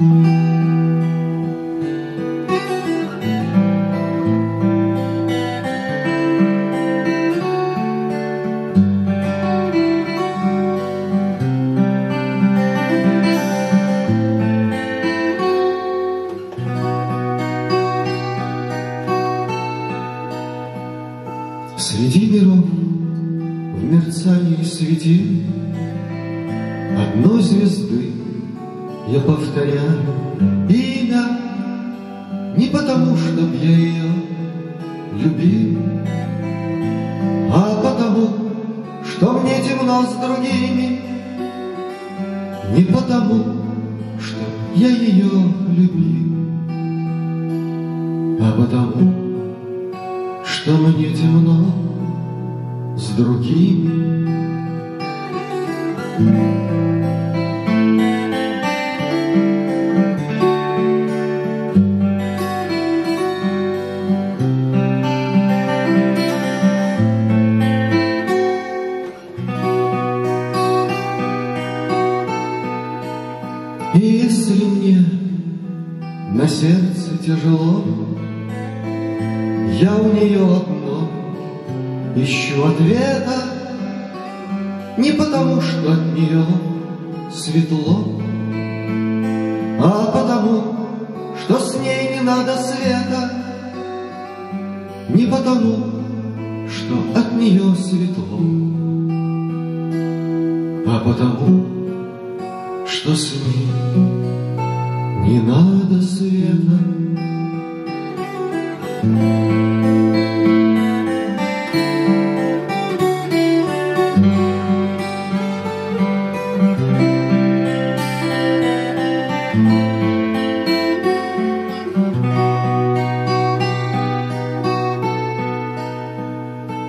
Среди миров в мерцании светил Одной звезды я повторяю имя Не потому, чтоб я ее любил, А потому, что мне темно с другими, Не потому, что я ее любил, А потому, что мне темно с другими. И если мне на сердце тяжело, Я у нее одно ищу ответа, Не потому, что от нее светло, А потому, что с ней не надо света, Не потому, что от нее светло, А потому, что с ней не надо света.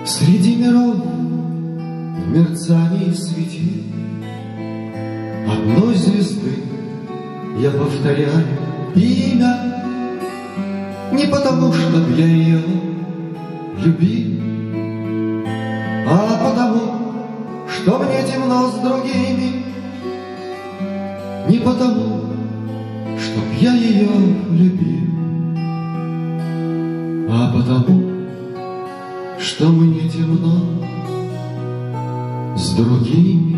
Среди миров в мерцании светил я повторяю имя Не потому, чтоб я ее любил, А потому, что мне темно с другими, Не потому, чтоб я ее любил, А потому, что мне темно с другими.